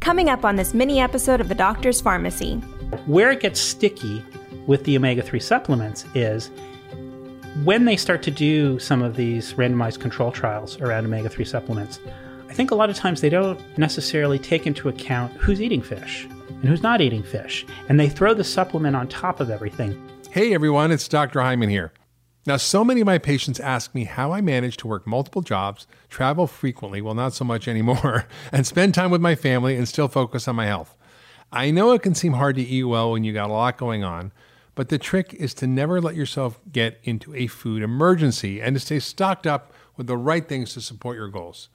Coming up on this mini episode of The Doctor's Pharmacy. Where it gets sticky with the omega 3 supplements is when they start to do some of these randomized control trials around omega 3 supplements. I think a lot of times they don't necessarily take into account who's eating fish and who's not eating fish, and they throw the supplement on top of everything. Hey everyone, it's Dr. Hyman here. Now, so many of my patients ask me how I manage to work multiple jobs, travel frequently, well, not so much anymore, and spend time with my family and still focus on my health. I know it can seem hard to eat well when you got a lot going on, but the trick is to never let yourself get into a food emergency and to stay stocked up with the right things to support your goals.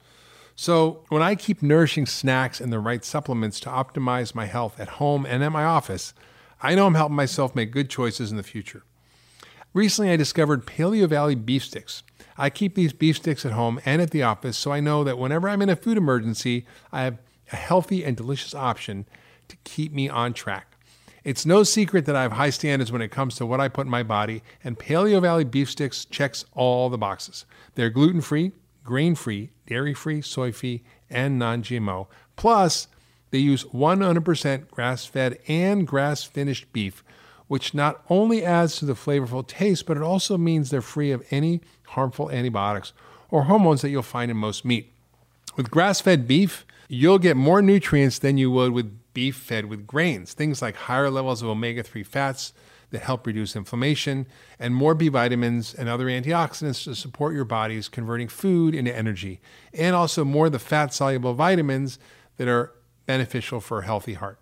So, when I keep nourishing snacks and the right supplements to optimize my health at home and at my office, I know I'm helping myself make good choices in the future. Recently, I discovered Paleovalley beef sticks. I keep these beef sticks at home and at the office so I know that whenever I'm in a food emergency, I have a healthy and delicious option to keep me on track. It's no secret that I have high standards when it comes to what I put in my body, and Paleovalley beef sticks checks all the boxes. They're gluten free, grain free, dairy free, soy free, and non GMO. Plus, they use 100% grass fed and grass finished beef which not only adds to the flavorful taste, but it also means they're free of any harmful antibiotics or hormones that you'll find in most meat. With grass fed beef, you'll get more nutrients than you would with beef fed with grains, things like higher levels of omega 3 fats that help reduce inflammation, and more B vitamins and other antioxidants to support your body's converting food into energy, and also more of the fat soluble vitamins that are beneficial for a healthy heart.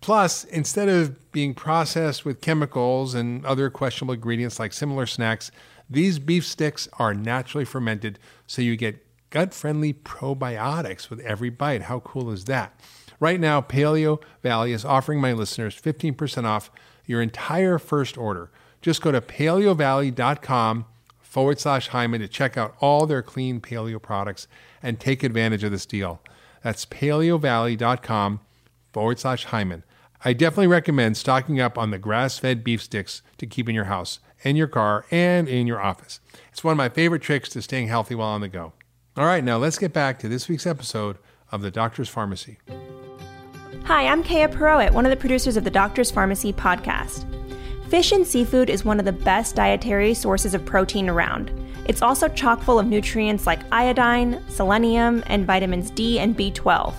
Plus, instead of being processed with chemicals and other questionable ingredients like similar snacks, these beef sticks are naturally fermented, so you get gut friendly probiotics with every bite. How cool is that? Right now, Paleo Valley is offering my listeners 15% off your entire first order. Just go to paleovalley.com forward slash Hyman to check out all their clean paleo products and take advantage of this deal. That's paleovalley.com forward slash Hyman. I definitely recommend stocking up on the grass fed beef sticks to keep in your house, in your car, and in your office. It's one of my favorite tricks to staying healthy while on the go. All right, now let's get back to this week's episode of The Doctor's Pharmacy. Hi, I'm Kaya Purohit, one of the producers of the Doctor's Pharmacy podcast. Fish and seafood is one of the best dietary sources of protein around. It's also chock full of nutrients like iodine, selenium, and vitamins D and B12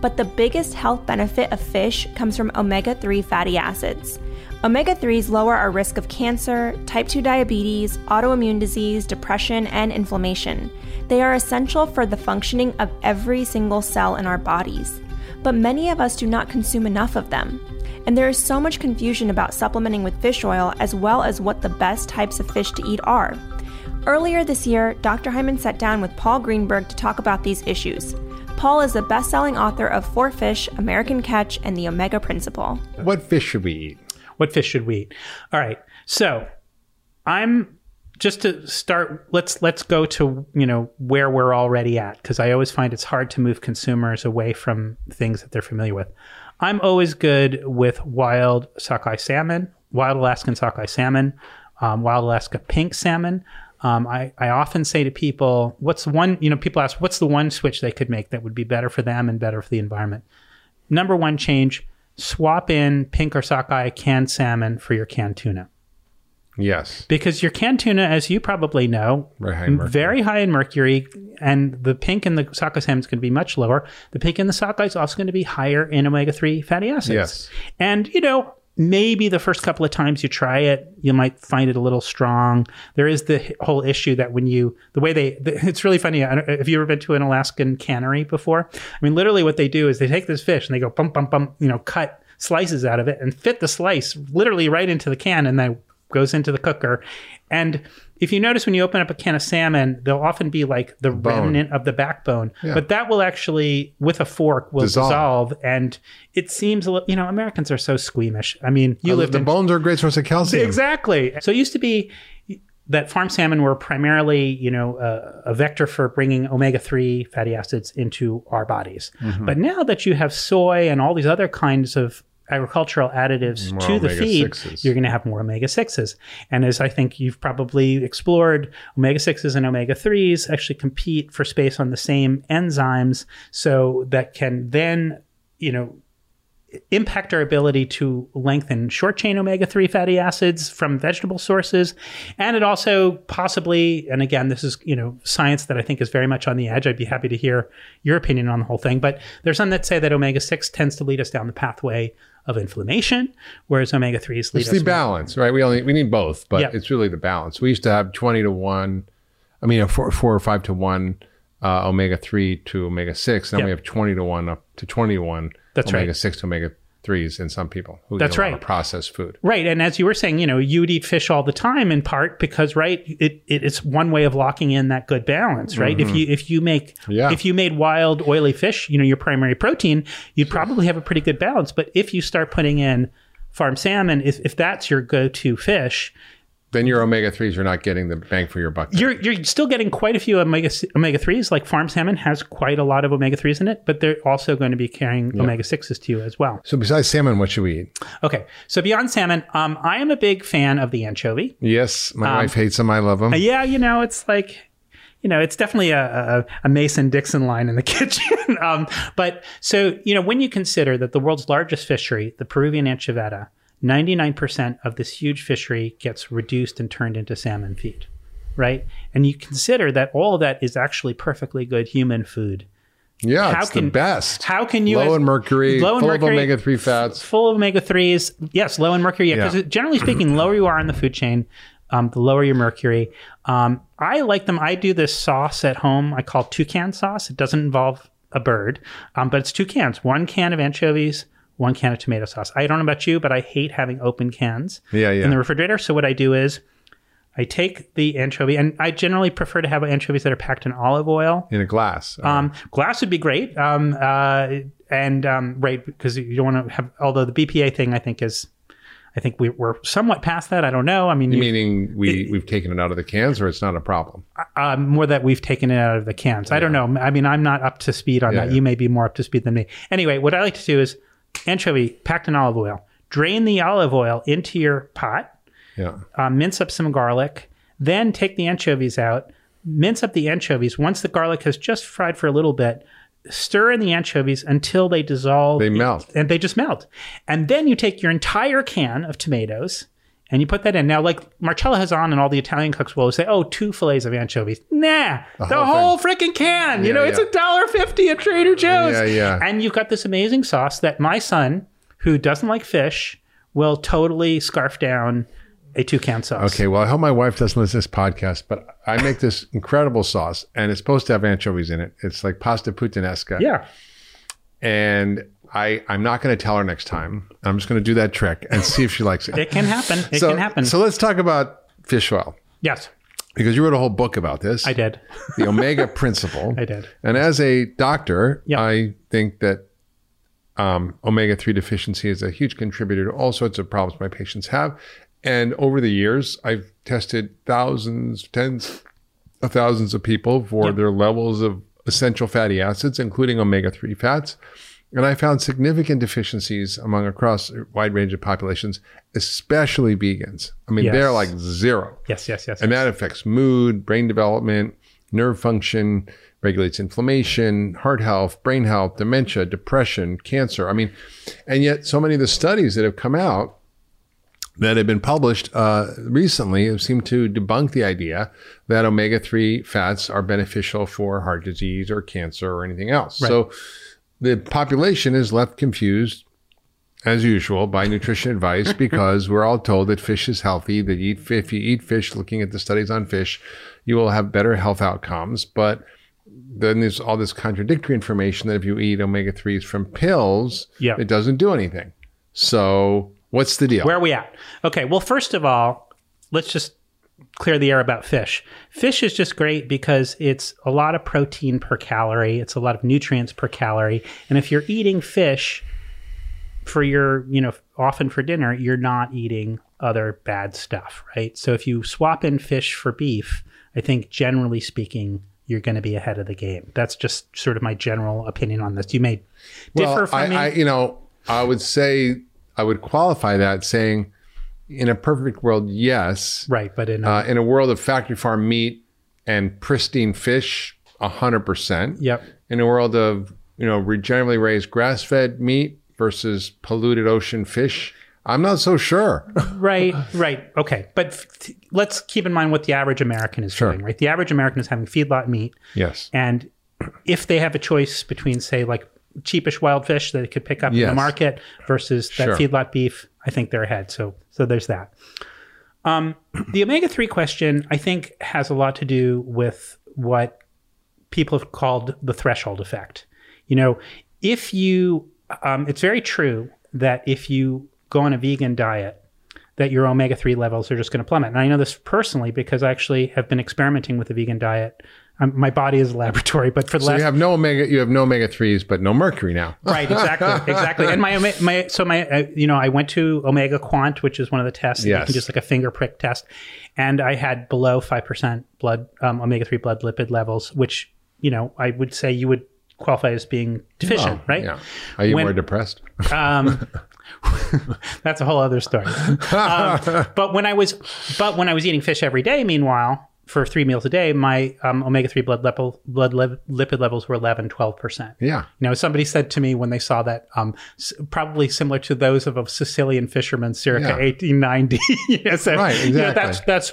but the biggest health benefit of fish comes from omega 3 fatty acids. Omega 3s lower our risk of cancer, type 2 diabetes, autoimmune disease, depression, and inflammation. They are essential for the functioning of every single cell in our bodies. But many of us do not consume enough of them. And there is so much confusion about supplementing with fish oil as well as what the best types of fish to eat are. Earlier this year, Dr. Hyman sat down with Paul Greenberg to talk about these issues. Paul is the best selling author of Four Fish, American Catch, and the Omega Principle. What fish should we eat? What fish should we eat? All right. So I'm just to start let's let's go to you know where we're already at because i always find it's hard to move consumers away from things that they're familiar with i'm always good with wild sockeye salmon wild alaskan sockeye salmon um, wild alaska pink salmon um, I, I often say to people, what's the one, you know, people ask, what's the one switch they could make that would be better for them and better for the environment? Number one change swap in pink or sockeye canned salmon for your canned tuna. Yes. Because your canned tuna, as you probably know, very high in mercury, very high in mercury and the pink in the sockeye salmon is going to be much lower. The pink in the sockeye is also going to be higher in omega 3 fatty acids. Yes. And, you know, maybe the first couple of times you try it, you might find it a little strong. There is the whole issue that when you, the way they, it's really funny. Have you ever been to an Alaskan cannery before? I mean, literally what they do is they take this fish and they go bump, bump, bump, you know, cut slices out of it and fit the slice literally right into the can and then goes into the cooker. And if you notice when you open up a can of salmon, there'll often be like the Bone. remnant of the backbone, Yeah. but that will actually, with a fork, will Dissolve. dissolve. And it seems a little, you know, Americans are so squeamish. I mean, you Uh, lived the in bones are a great source of calcium. exactly. So it used to be that farm salmon were primarily, you know, a, a vector for bringing omega three fatty acids into our bodies. Mm-hmm. But now that you have soy and all these other kinds of agricultural additives More to the feed, omega-6s. you're going to have more omega 6s. And as I think you've probably explored, omega 6s and omega 3s actually compete for space on the same enzymes so that can then you know, impact our ability to lengthen short chain omega 3 fatty acids from vegetable sources and it also possibly and again this is you know science that i think is very much on the edge i'd be happy to hear your opinion on the whole thing but there's some that say that omega 6 tends to lead us down the pathway of inflammation whereas omega 3s lead It's the balance, right? We only we need both, but Yeah. it's really the balance. We used to have twenty to one, I mean, a four, four or five to one uh, omega three to omega six. Now Yeah. we have twenty to one up to twenty to one That's omega right. six to omega threes in some people who That's eat a lot right. processed food. Right, and as you were saying, you know, you'd eat fish all the time in part because, right, it, it it's one way of locking in that good balance, right? If you if you make Mm-hmm. Yeah. if you made wild oily fish, you know, your primary protein, you'd probably have a pretty good balance. But if you start putting in farm salmon, if, if that's your go to fish, Then your omega threes you're not getting the bang for your buck. you're you're still getting quite a few omega omega threes. Like farm salmon has quite a lot of omega threes in it, but they're also going to be carrying omega sixes to you as well. So besides salmon, what should we eat? Okay, so beyond salmon, um, I am a big fan of the anchovy. Yes, Um, my wife hates them. I love them. Yeah, you know, it's like, you know, it's definitely a, a, a Mason Dixon line in the kitchen. um, but so, you know, when you consider that the world's largest fishery, the Peruvian anchoveta, 99% of this huge fishery gets reduced and turned into salmon feed, right? And you consider that all of that is actually perfectly good human food. yeah, how it's can- the best. How can you, low in mercury, low in full mercury, of omega three fats. full of omega threes. Yes, low in mercury. Yeah, Yeah. because generally speaking, lower you are in the food chain, um, the lower your mercury. Um, I like them. I do this sauce at home. I call toucan sauce. It doesn't involve a bird, um, but it's two cans: one can of anchovies, one can of tomato sauce. I don't know about you, but I hate having open cans Yeah, yeah. in the refrigerator. So what I do is. I take the anchovy, and I generally prefer to have anchovies that are packed in olive oil. in a glass. Um, glass would be great. Um, uh, and um, right because you don't want to have. Although the BPA thing, I think is, I think we, we're somewhat past that. I don't know. I mean, meaning we we've taken it out of the cans, or it's not a problem. uh, more that we've taken it out of the cans. I don't know. I mean, I'm not up to speed on Yeah, that. yeah. You may be more up to speed than me. Anyway, what I like to do is anchovy packed in olive oil. Drain the olive oil into your pot. Yeah. uh, mince up some garlic, then take the anchovies out, mince up the anchovies. Once the garlic has just fried for a little bit, stir in the anchovies until they dissolve. They melt. And they just melt. And then you take your entire can of tomatoes and you put that in. Now, like Marcella Hazan and all the Italian cooks will say, oh, two fillets of anchovies. Nah, the, whole whole, freaking can. you Yeah, know, it's a dollar fifty at Trader Joe's. Yeah, yeah. And you've got this amazing sauce that my son, who doesn't like fish, will totally scarf down a toucan sauce. Okay, well, I hope my wife doesn't listen to this podcast, but I make this incredible sauce, and it's supposed to have anchovies in it. It's like pasta puttanesca. Yeah. And I, I'm not going to tell her next time. I'm just going to do that trick and see if she likes it. It can happen. It so, can happen. So let's talk about fish oil yes, because you wrote a whole book about this. I did. the omega principle. I did. And as a doctor, Yeah. I think that um, omega 3 deficiency is a huge contributor to all sorts of problems my patients have. And over the years, I've tested thousands, tens of thousands of people for Yep. their levels of essential fatty acids, including omega 3 fats. And I found significant deficiencies among across a wide range of populations, especially vegans. I mean, Yes. they're like zero. Yes, yes, yes. And that affects mood, brain development, nerve function, regulates inflammation, heart health, brain health, dementia, depression, cancer. I mean, and yet so many of the studies that have come out that have been published uh, recently have seemed to debunk the idea that omega 3 fats are beneficial for heart disease or cancer or anything else. So the population is left confused as usual by nutrition advice because we're all told that fish is healthy that eat if you eat fish looking at the studies on fish you will have better health outcomes but then there's all this contradictory information that if you eat omega-3s from pills Yeah. it doesn't do anything so what's the deal Where are we at? Okay. Well, first of all, let's just clear the air about fish. Fish is just great because it's a lot of protein per calorie. It's a lot of nutrients per calorie. And if you're eating fish for your, you know, often for dinner, you're not eating other bad stuff, right? So if you swap in fish for beef, I think generally speaking, you're going to be ahead of the game. That's just sort of my general opinion on this. You may differ well, from I, me. I, you know, I would say I would qualify that saying, in a perfect world, yes. right, but in a, Uh, in a world of factory farm meat and pristine fish, hundred percent. yep. In a world of you know, regeneratively raised grass fed meat versus polluted ocean fish? I'm not so sure. right, right. Okay. But f- let's keep in mind what the average American is Sure. doing, right? The average American is having feedlot meat. yes. And if they have a choice between, say, like cheapish wild fish that they could pick up in the market versus that Sure. feedlot beef, I think they're ahead. So, so there's that. Um, the omega three question, I think, has a lot to do with what people have called the threshold effect. You know, if you, um, it's very true that if you go on a vegan diet, that your omega 3 levels are just going to plummet. And I know this personally because I actually have been experimenting with a vegan diet. Um, my body is a laboratory, but for the So last you have no omega, you have no omega threes, but no mercury now. right exactly exactly and my my so my uh, you know i went to OmegaQuant which is one of the tests that you Yes. can just like a finger prick test and i had below 5% blood um, omega-3 blood lipid levels which you know i would say you would qualify as being deficient right Yeah. Are you When- more depressed? um, that's a whole other story. Um, but when I was, but when I was eating fish every day, meanwhile, for three meals a day, my um, omega three blood level, blood li- lipid levels were 11, 12 percent. Yeah. You know, somebody said to me when they saw that, um, s- probably similar to those of a Sicilian fisherman circa Yeah. 1890. Yeah, so, Right, you know, exactly. that's that's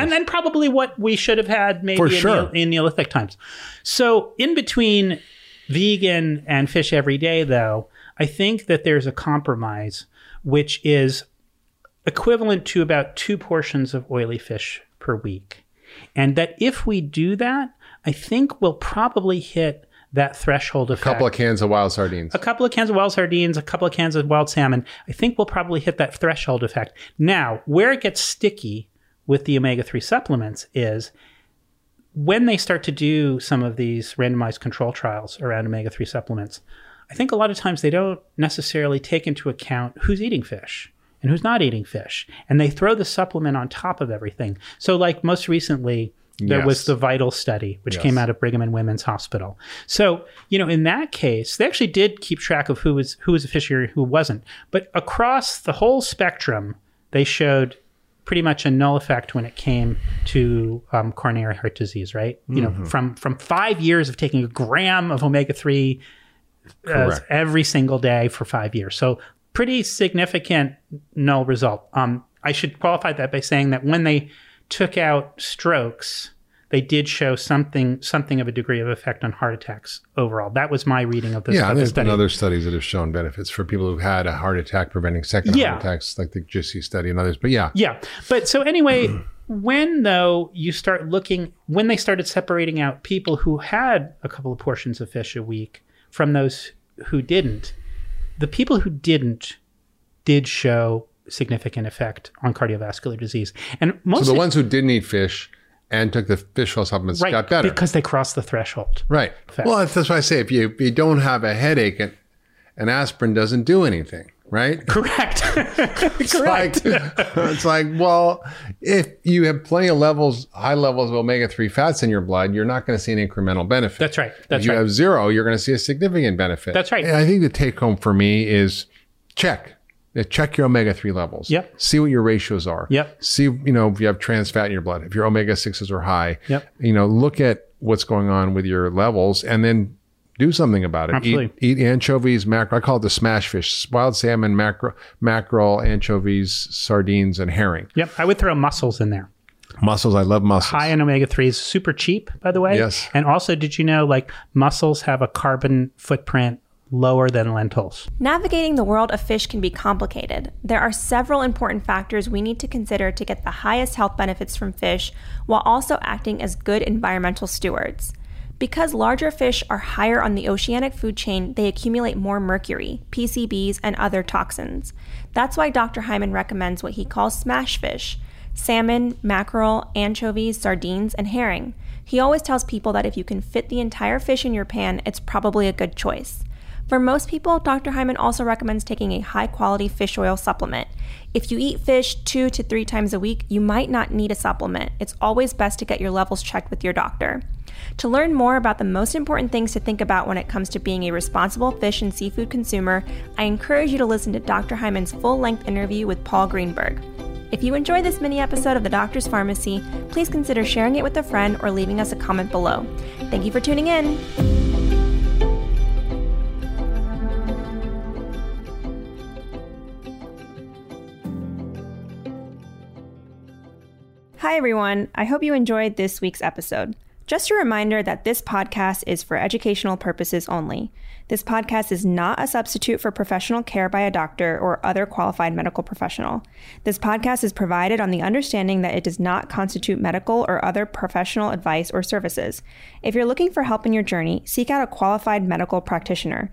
and then probably what we should have had maybe in, sure. In Neolithic times. So in between vegan and fish every day, though, I think that there's a compromise, which is equivalent to about two portions of oily fish per week. And that if we do that, I think we'll probably hit that threshold effect. A couple of cans of wild sardines. a couple of cans of wild sardines, a couple of cans of wild salmon. I think we'll probably hit that threshold effect. Now, where it gets sticky with the omega 3 supplements is when they start to do some of these randomized control trials around omega 3 supplements, I think a lot of times they don't necessarily take into account who's eating fish and who's not eating fish. And they throw the supplement on top of everything. So, like most recently, there was the Vital study, which Yes. came out of Brigham and Women's Hospital. So, you know, in that case, they actually did keep track of who was who was a fisher, who wasn't. But across the whole spectrum, they showed pretty much a null effect when it came to um, coronary heart disease. Right? You know, from from five years of taking a gram of omega three uh, every single day for five years. So pretty significant null result. Um, I should qualify that by saying that when they took out strokes, they did show something something of a degree of effect on heart attacks overall. That was my reading of this, Yeah, of the there's study. been other studies that have shown benefits for people who've had a heart attack, preventing second Yeah. heart attacks, like the GISSI study and others. But yeah, Yeah. But so anyway, when though you start looking when they started separating out people who had a couple of portions of fish a week from those who didn't, the people who didn't did show significant effect on cardiovascular disease. And most so the ones who didn't eat fish and took the fish oil supplements right, got better. because they crossed the threshold. right. Fact. Well, that's, why I say if you, if you don't have a headache, and aspirin doesn't do anything, right? Correct. Correct. like it's like well if you have plenty of levels high levels of omega-3 fats in your blood you're not going to see an incremental benefit That's right. That's if you right. have zero you're going to see a significant benefit That's right. and i think the take home for me is check Uh, check your omega-3 levels Yep. see what your ratios are Yep. see you know if you have trans fat in your blood if your omega-6s are high Yep. you know look at what's going on with your levels and then do something about it. Absolutely. Eat, eat anchovies, mackerel. I call it the smash fish: wild salmon, mackerel, mackerel, anchovies, sardines, and herring. Yep. I would throw mussels in there. Mussels. I love mussels. High in omega 3s, super cheap, by the way. Yes. And also, did you know like mussels have a carbon footprint lower than lentils? Navigating the world of fish can be complicated. There are several important factors we need to consider to get the highest health benefits from fish while also acting as good environmental stewards. Because larger fish are higher on the oceanic food chain, they accumulate more mercury, PCBs, and other toxins. That's why Dr. Hyman recommends what he calls smash fish salmon, mackerel, anchovies, sardines, and herring. He always tells people that if you can fit the entire fish in your pan, it's probably a good choice. For most people, Dr. Hyman also recommends taking a high quality fish oil supplement. If you eat fish two to three times a week, you might not need a supplement. It's always best to get your levels checked with your doctor. To learn more about the most important things to think about when it comes to being a responsible fish and seafood consumer, I encourage you to listen to Dr. Hyman's full length interview with Paul Greenberg. If you enjoyed this mini episode of The Doctor's Pharmacy, please consider sharing it with a friend or leaving us a comment below. Thank you for tuning in. Hi, everyone. I hope you enjoyed this week's episode. Just a reminder that this podcast is for educational purposes only. This podcast is not a substitute for professional care by a doctor or other qualified medical professional. This podcast is provided on the understanding that it does not constitute medical or other professional advice or services. If you're looking for help in your journey, seek out a qualified medical practitioner.